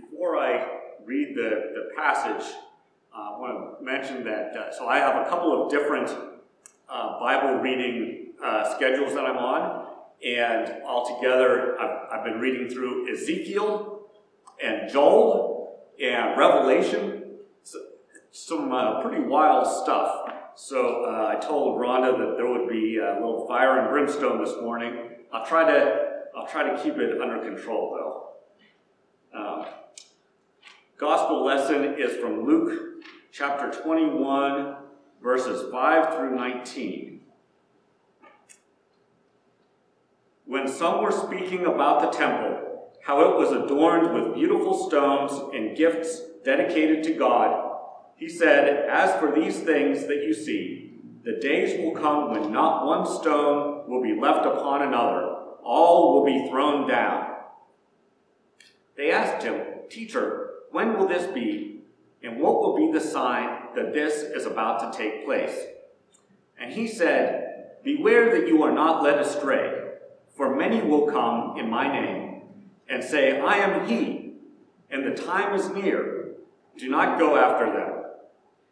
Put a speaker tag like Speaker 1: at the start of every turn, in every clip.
Speaker 1: before I read the, the passage, uh, I want to mention that, uh, so I have a couple of different uh, Bible reading uh, schedules that I'm on, and altogether I've, I've been reading through Ezekiel and Joel and Revelation, so, some uh, pretty wild stuff. So uh, I told Rhonda that there would be a little fire and brimstone this morning. I'll try to I'll try to keep it under control though. Gospel lesson is from Luke chapter 21, verses 5 through 19. When some were speaking about the temple, how it was adorned with beautiful stones and gifts dedicated to God, he said, As for these things that you see, the days will come when not one stone will be left upon another, all will be thrown down. They asked him, Teacher, when will this be? And what will be the sign that this is about to take place? And he said, Beware that you are not led astray, for many will come in my name and say, I am he, and the time is near. Do not go after them.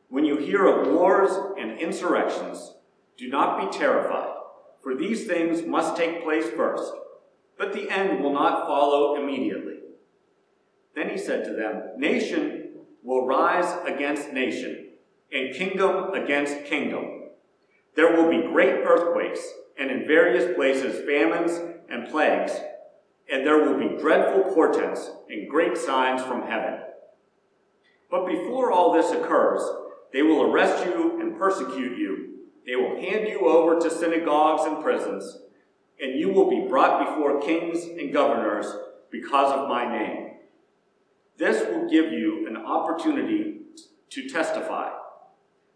Speaker 1: When you hear of wars and insurrections, do not be terrified, for these things must take place first, but the end will not follow immediately. Then he said to them, Nation will rise against nation, and kingdom against kingdom. There will be great earthquakes, and in various places famines and plagues, and there will be dreadful portents and great signs from heaven. But before all this occurs, they will arrest you and persecute you. They will hand you over to synagogues and prisons, and you will be brought before kings and governors because of my name. This will give you an opportunity to testify.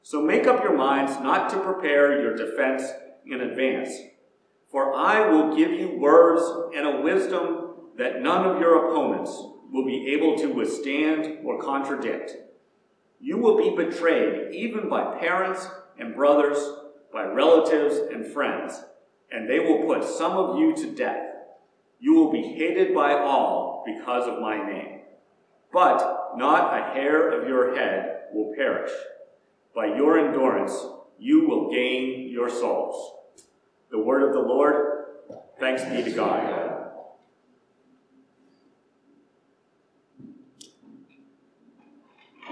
Speaker 1: So make up your minds not to prepare your defense in advance. For I will give you words and a wisdom that none of your opponents will be able to withstand or contradict. You will be betrayed even by parents and brothers, by relatives and friends, and they will put some of you to death. You will be hated by all because of my name. But not a hair of your head will perish. By your endurance, you will gain your souls. The word of the Lord, thanks be to God.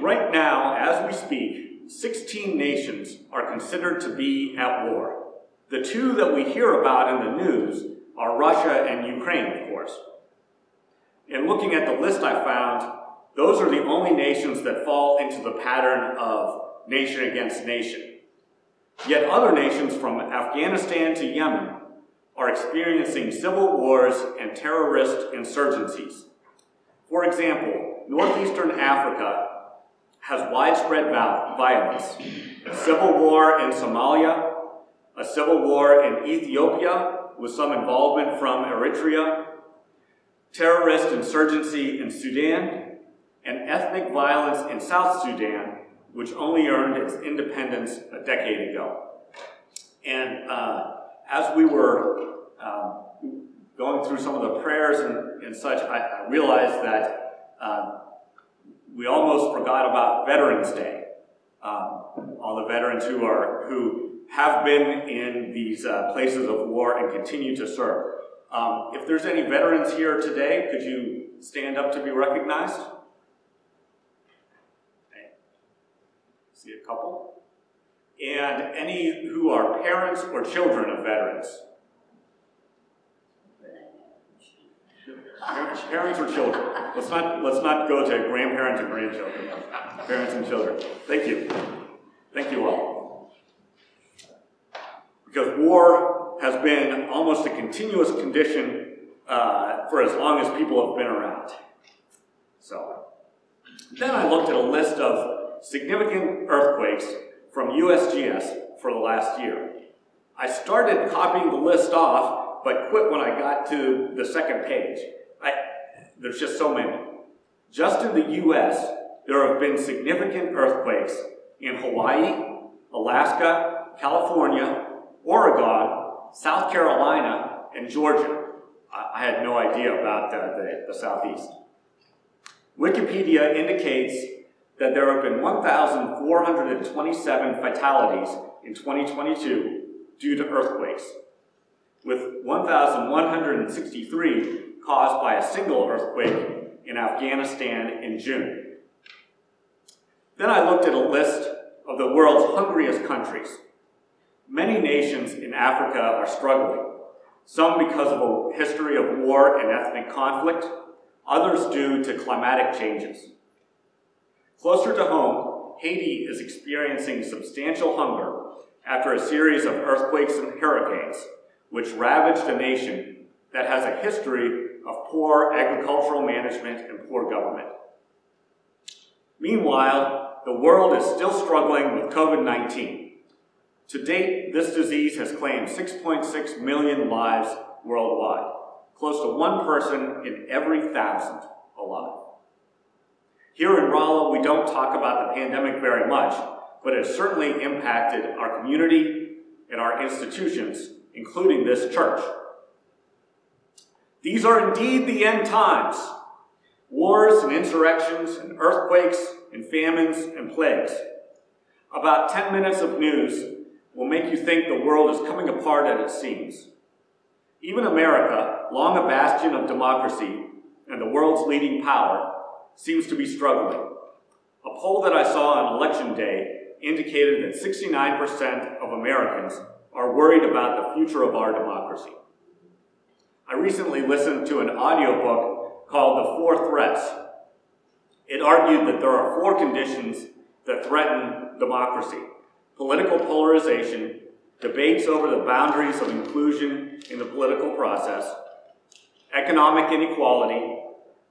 Speaker 1: Right now, as we speak, 16 nations are considered to be at war. The two that we hear about in the news are Russia and Ukraine, of course. In looking at the list I found, those are the only nations that fall into the pattern of nation against nation. Yet other nations from Afghanistan to Yemen are experiencing civil wars and terrorist insurgencies. For example, northeastern Africa has widespread violence. A civil war in Somalia, a civil war in Ethiopia with some involvement from Eritrea, terrorist insurgency in Sudan, and ethnic violence in South Sudan, which only earned its independence a decade ago. And uh, as we were um, going through some of the prayers and, and such, I, I, realized that uh, we almost forgot about Veterans Day. Um, all the veterans who are who have been in these uh, places of war and continue to serve. Um, if there's any veterans here today, could you stand up to be recognized? Okay. See a couple. And any who are parents or children of veterans. Parents or children. Let's not, let's not go to grandparents or grandchildren. Parents and children. Thank you. Thank you all. Because war has been almost a continuous condition uh, for as long as people have been around. So, then I looked at a list of significant earthquakes from USGS for the last year. I started copying the list off, but quit when I got to the second page. I, there's just so many. Just in the U.S., there have been significant earthquakes in Hawaii, Alaska, California, Oregon, South Carolina, and Georgia. I, had no idea about the, the, the Southeast. Wikipedia indicates that there have been 1,427 fatalities in 2022 due to earthquakes, with 1,163 caused by a single earthquake in Afghanistan in June. Then I looked at a list of the world's hungriest countries. Many nations in Africa are struggling, some because of a history of war and ethnic conflict, others due to climatic changes. Closer to home, Haiti is experiencing substantial hunger after a series of earthquakes and hurricanes, which ravaged a nation that has a history of poor agricultural management and poor government. Meanwhile, the world is still struggling with COVID 19. To date, this disease has claimed 6.6 million lives worldwide, close to one person in every thousand alive. Here in Rolla, we don't talk about the pandemic very much, but it certainly impacted our community and our institutions, including this church. These are indeed the end times wars and insurrections and earthquakes and famines and plagues. About 10 minutes of news will make you think the world is coming apart as it seems. Even America, long a bastion of democracy and the world's leading power, seems to be struggling. A poll that I saw on election day indicated that 69% of Americans are worried about the future of our democracy. I recently listened to an audiobook called The Four Threats. It argued that there are four conditions that threaten democracy political polarization, debates over the boundaries of inclusion in the political process, economic inequality,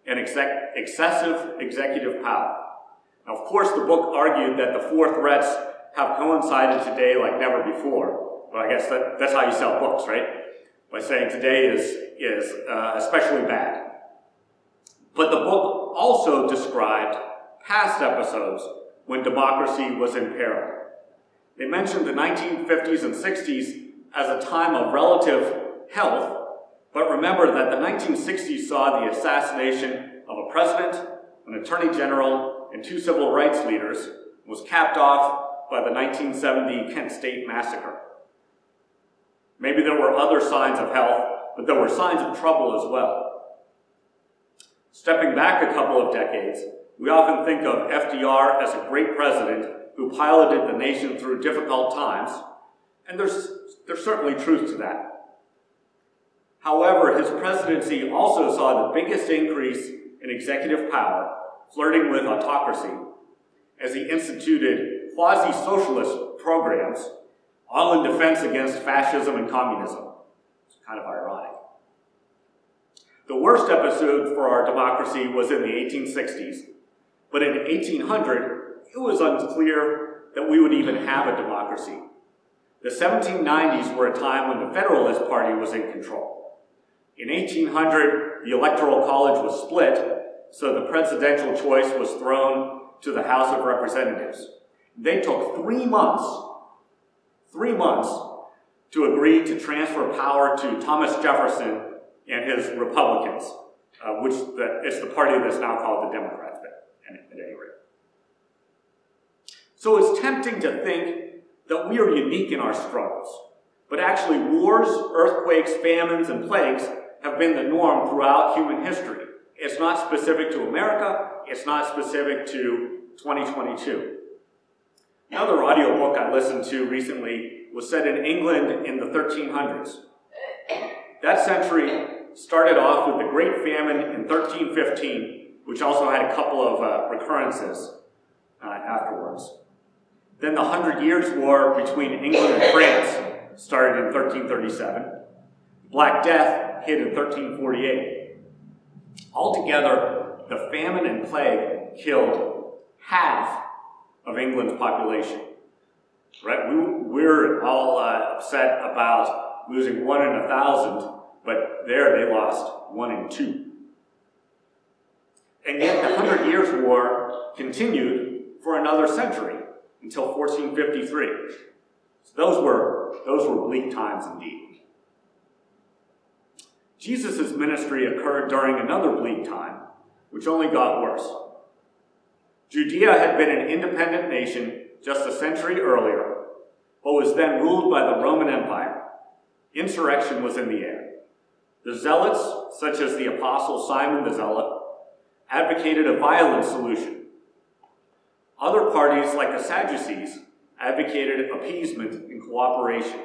Speaker 1: and exec- excessive executive power. Now, of course, the book argued that the four threats have coincided today like never before. Well, I guess that, that's how you sell books, right? By saying today is, is uh, especially bad. But the book also described past episodes when democracy was in peril. They mentioned the 1950s and 60s as a time of relative health but remember that the 1960s saw the assassination of a president, an attorney general, and two civil rights leaders, was capped off by the 1970 Kent State massacre. Maybe there were other signs of health, but there were signs of trouble as well. Stepping back a couple of decades, we often think of FDR as a great president who piloted the nation through difficult times, and there's, there's certainly truth to that. However, his presidency also saw the biggest increase in executive power, flirting with autocracy, as he instituted quasi socialist programs, all in defense against fascism and communism. It's kind of ironic. The worst episode for our democracy was in the 1860s, but in 1800, it was unclear that we would even have a democracy. The 1790s were a time when the Federalist Party was in control. In 1800, the Electoral College was split, so the presidential choice was thrown to the House of Representatives. They took three months, three months, to agree to transfer power to Thomas Jefferson and his Republicans, uh, which the, it's the party that's now called the Democrats, at, at any rate. So it's tempting to think that we are unique in our struggles. But actually, wars, earthquakes, famines, and plagues have been the norm throughout human history. It's not specific to America, it's not specific to 2022. Another audiobook I listened to recently was set in England in the 1300s. That century started off with the Great Famine in 1315, which also had a couple of uh, recurrences uh, afterwards. Then the Hundred Years' War between England and France started in 1337. Black Death hit in 1348. Altogether, the famine and plague killed half of England's population. Right? We, we're all uh, upset about losing one in a thousand, but there they lost one in two. And yet the Hundred Years' War continued for another century until 1453. So those were, those were bleak times indeed. Jesus' ministry occurred during another bleak time, which only got worse. Judea had been an independent nation just a century earlier, but was then ruled by the Roman Empire. Insurrection was in the air. The zealots, such as the apostle Simon the Zealot, advocated a violent solution. Other parties, like the Sadducees, advocated appeasement and cooperation.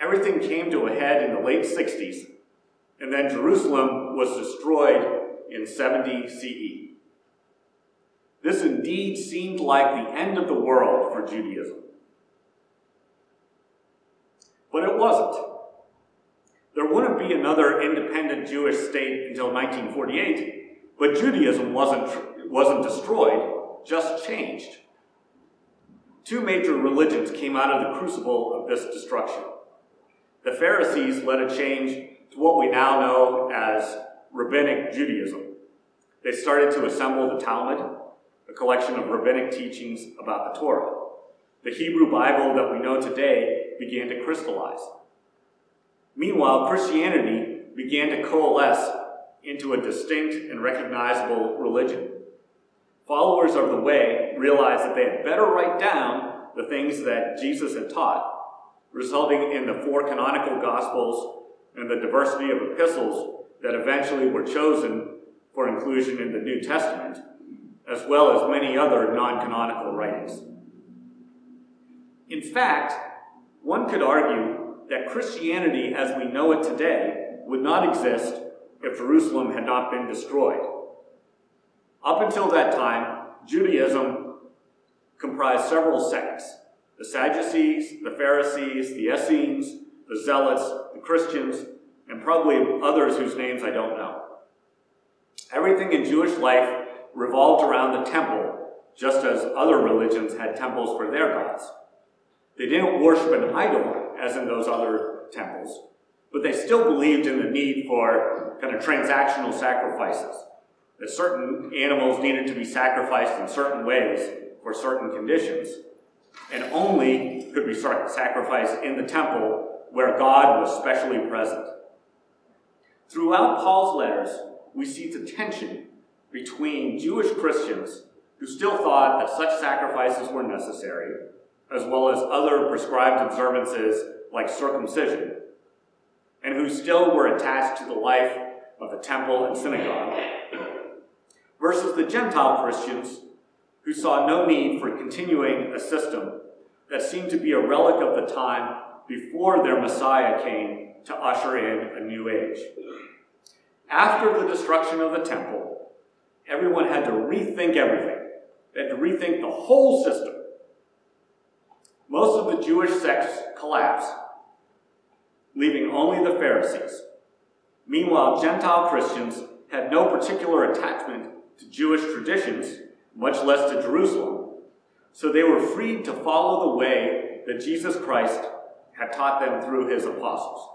Speaker 1: Everything came to a head in the late 60s, and then Jerusalem was destroyed in 70 CE. This indeed seemed like the end of the world for Judaism. But it wasn't. There wouldn't be another independent Jewish state until 1948, but Judaism wasn't, wasn't destroyed, just changed. Two major religions came out of the crucible of this destruction. The Pharisees led a change what we now know as Rabbinic Judaism. They started to assemble the Talmud, a collection of rabbinic teachings about the Torah. The Hebrew Bible that we know today began to crystallize. Meanwhile, Christianity began to coalesce into a distinct and recognizable religion. Followers of the way realized that they had better write down the things that Jesus had taught, resulting in the four canonical Gospels and the diversity of epistles that eventually were chosen for inclusion in the New Testament, as well as many other non canonical writings. In fact, one could argue that Christianity as we know it today would not exist if Jerusalem had not been destroyed. Up until that time, Judaism comprised several sects the Sadducees, the Pharisees, the Essenes, the Zealots, the Christians, and probably others whose names I don't know. Everything in Jewish life revolved around the temple, just as other religions had temples for their gods. They didn't worship an idol, as in those other temples, but they still believed in the need for kind of transactional sacrifices. That certain animals needed to be sacrificed in certain ways for certain conditions, and only could be sacrificed in the temple where God was specially present. Throughout Paul's letters, we see the tension between Jewish Christians who still thought that such sacrifices were necessary as well as other prescribed observances like circumcision, and who still were attached to the life of the temple and synagogue, versus the Gentile Christians who saw no need for continuing a system that seemed to be a relic of the time before their Messiah came to usher in a new age. After the destruction of the temple, everyone had to rethink everything. They had to rethink the whole system most of the Jewish sects collapsed, leaving only the Pharisees. Meanwhile, Gentile Christians had no particular attachment to Jewish traditions, much less to Jerusalem, so they were freed to follow the way that Jesus Christ had taught them through his apostles.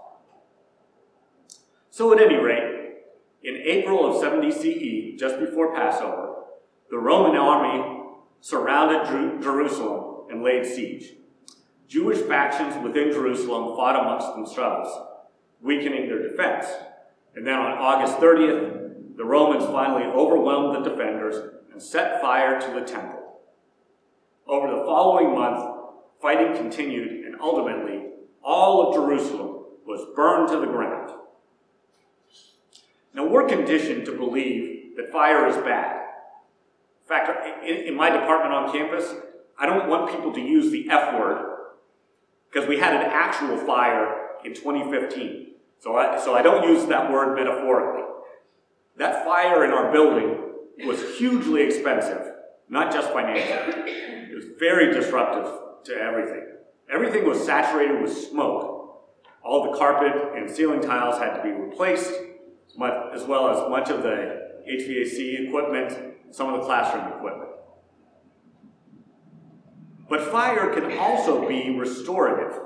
Speaker 1: So, at any rate, in April of 70 CE, just before Passover, the Roman army surrounded Jerusalem and laid siege. Jewish factions within Jerusalem fought amongst themselves, weakening their defense. And then on August 30th, the Romans finally overwhelmed the defenders and set fire to the temple. Over the following month, fighting continued, and ultimately, all of Jerusalem was burned to the ground. Now, we're conditioned to believe that fire is bad. In fact, in, in my department on campus, I don't want people to use the F word because we had an actual fire in 2015. So I, so I don't use that word metaphorically. That fire in our building was hugely expensive, not just financially. It was very disruptive to everything. Everything was saturated with smoke. All the carpet and ceiling tiles had to be replaced, as well as much of the HVAC equipment, some of the classroom equipment. But fire can also be restorative.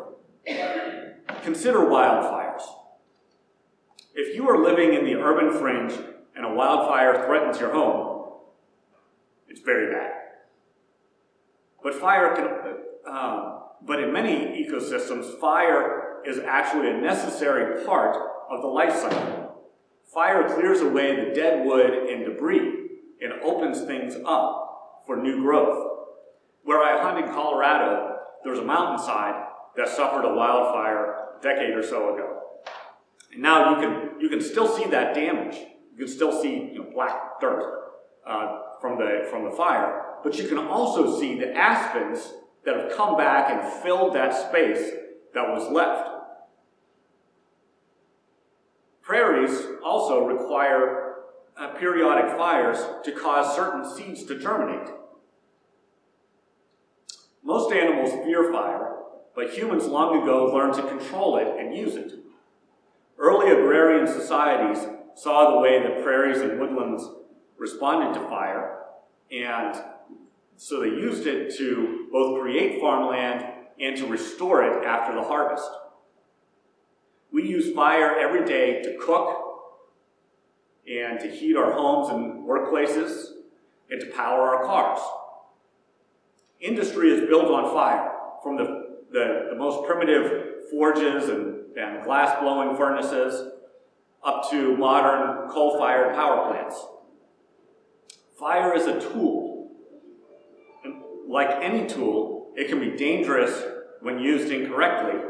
Speaker 1: Consider wildfires. If you are living in the urban fringe and a wildfire threatens your home, it's very bad. But fire can, um, but in many ecosystems, fire is actually a necessary part of the life cycle. Fire clears away the dead wood and debris and opens things up for new growth. Where I hunt in Colorado, there's a mountainside that suffered a wildfire a decade or so ago. And now you can, you can still see that damage. You can still see you know, black dirt uh, from, the, from the fire. But you can also see the aspens that have come back and filled that space that was left. Prairies also require uh, periodic fires to cause certain seeds to germinate. Most animals fear fire, but humans long ago learned to control it and use it. Early agrarian societies saw the way that prairies and woodlands responded to fire, and so they used it to both create farmland and to restore it after the harvest. We use fire every day to cook and to heat our homes and workplaces and to power our cars. Industry is built on fire, from the, the, the most primitive forges and, and glass blowing furnaces up to modern coal fired power plants. Fire is a tool. Like any tool, it can be dangerous when used incorrectly,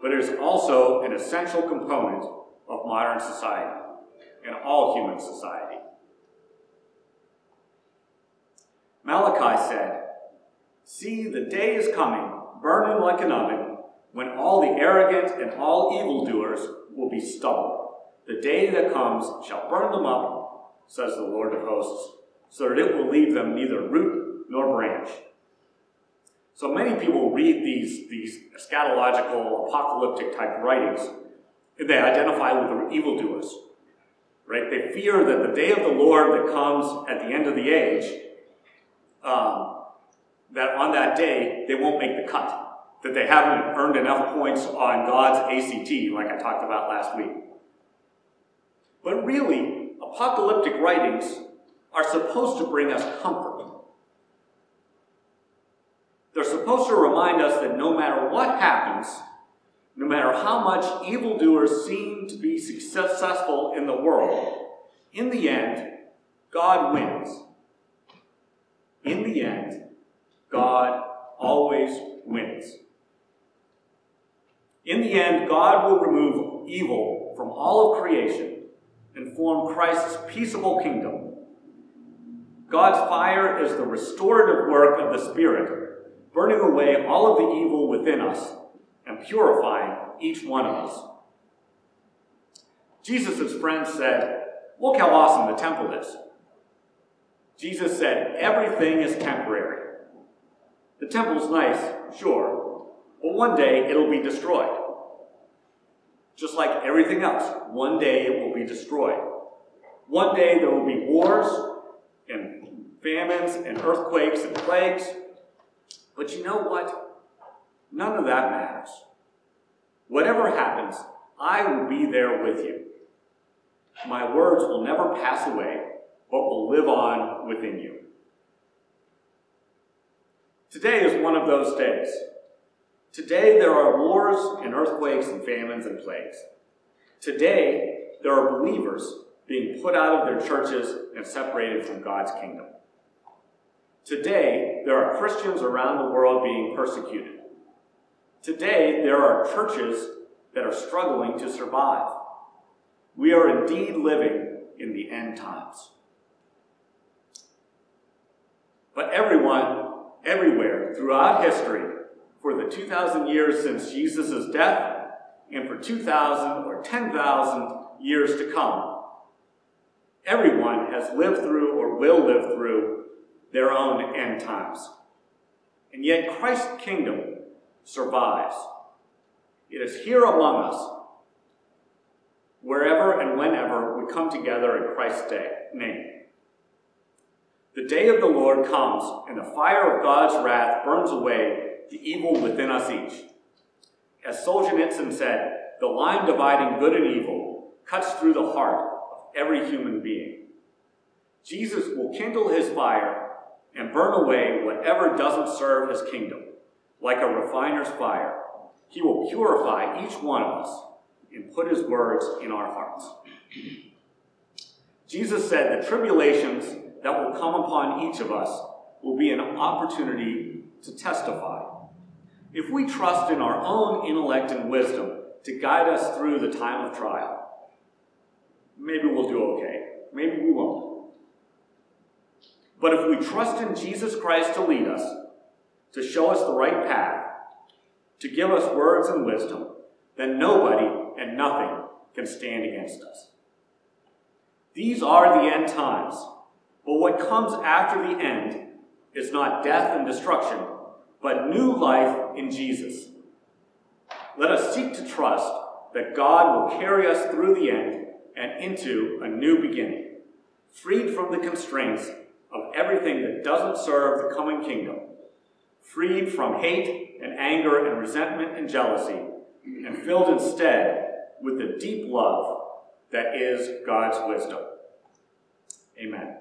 Speaker 1: but it is also an essential component of modern society and all human society. Malachi said, See, the day is coming, burning like an oven, when all the arrogant and all evildoers will be stubble. The day that comes shall burn them up, says the Lord of hosts, so that it will leave them neither root nor branch. So many people read these, these eschatological, apocalyptic type writings, and they identify with the evildoers. Right? They fear that the day of the Lord that comes at the end of the age um, that on that day they won't make the cut, that they haven't earned enough points on God's ACT, like I talked about last week. But really, apocalyptic writings are supposed to bring us comfort. Supposed to remind us that no matter what happens, no matter how much evildoers seem to be successful in the world, in the end, God wins. In the end, God always wins. In the end, God will remove evil from all of creation and form Christ's peaceable kingdom. God's fire is the restorative work of the Spirit, burning away all of the evil within us and purifying each one of us. Jesus' friends said, Look how awesome the temple is. Jesus said, Everything is temporary. The temple's nice, sure, but one day it'll be destroyed. Just like everything else, one day it will be destroyed. One day there will be wars and famines and earthquakes and plagues. But you know what? None of that matters. Whatever happens, I will be there with you. My words will never pass away, but will live on within you. Today is one of those days. Today there are wars and earthquakes and famines and plagues. Today there are believers being put out of their churches and separated from God's kingdom. Today there are Christians around the world being persecuted. Today there are churches that are struggling to survive. We are indeed living in the end times. But everyone everywhere throughout history for the 2,000 years since Jesus' death and for 2,000 or 10,000 years to come. Everyone has lived through or will live through their own end times. And yet Christ's kingdom survives. It is here among us, wherever and whenever we come together in Christ's day, name. The day of the Lord comes, and the fire of God's wrath burns away the evil within us each. As Solzhenitsyn said, the line dividing good and evil cuts through the heart of every human being. Jesus will kindle his fire and burn away whatever doesn't serve his kingdom, like a refiner's fire. He will purify each one of us and put his words in our hearts. Jesus said the tribulations that will come upon each of us will be an opportunity to testify. If we trust in our own intellect and wisdom to guide us through the time of trial, maybe we'll do okay. Maybe we won't. But if we trust in Jesus Christ to lead us, to show us the right path, to give us words and wisdom, then nobody and nothing can stand against us. These are the end times, but what comes after the end is not death and destruction, but new life in Jesus. Let us seek to trust that God will carry us through the end and into a new beginning, freed from the constraints of everything that doesn't serve the coming kingdom, freed from hate and anger and resentment and jealousy, and filled instead with the deep love that is God's wisdom. Amen.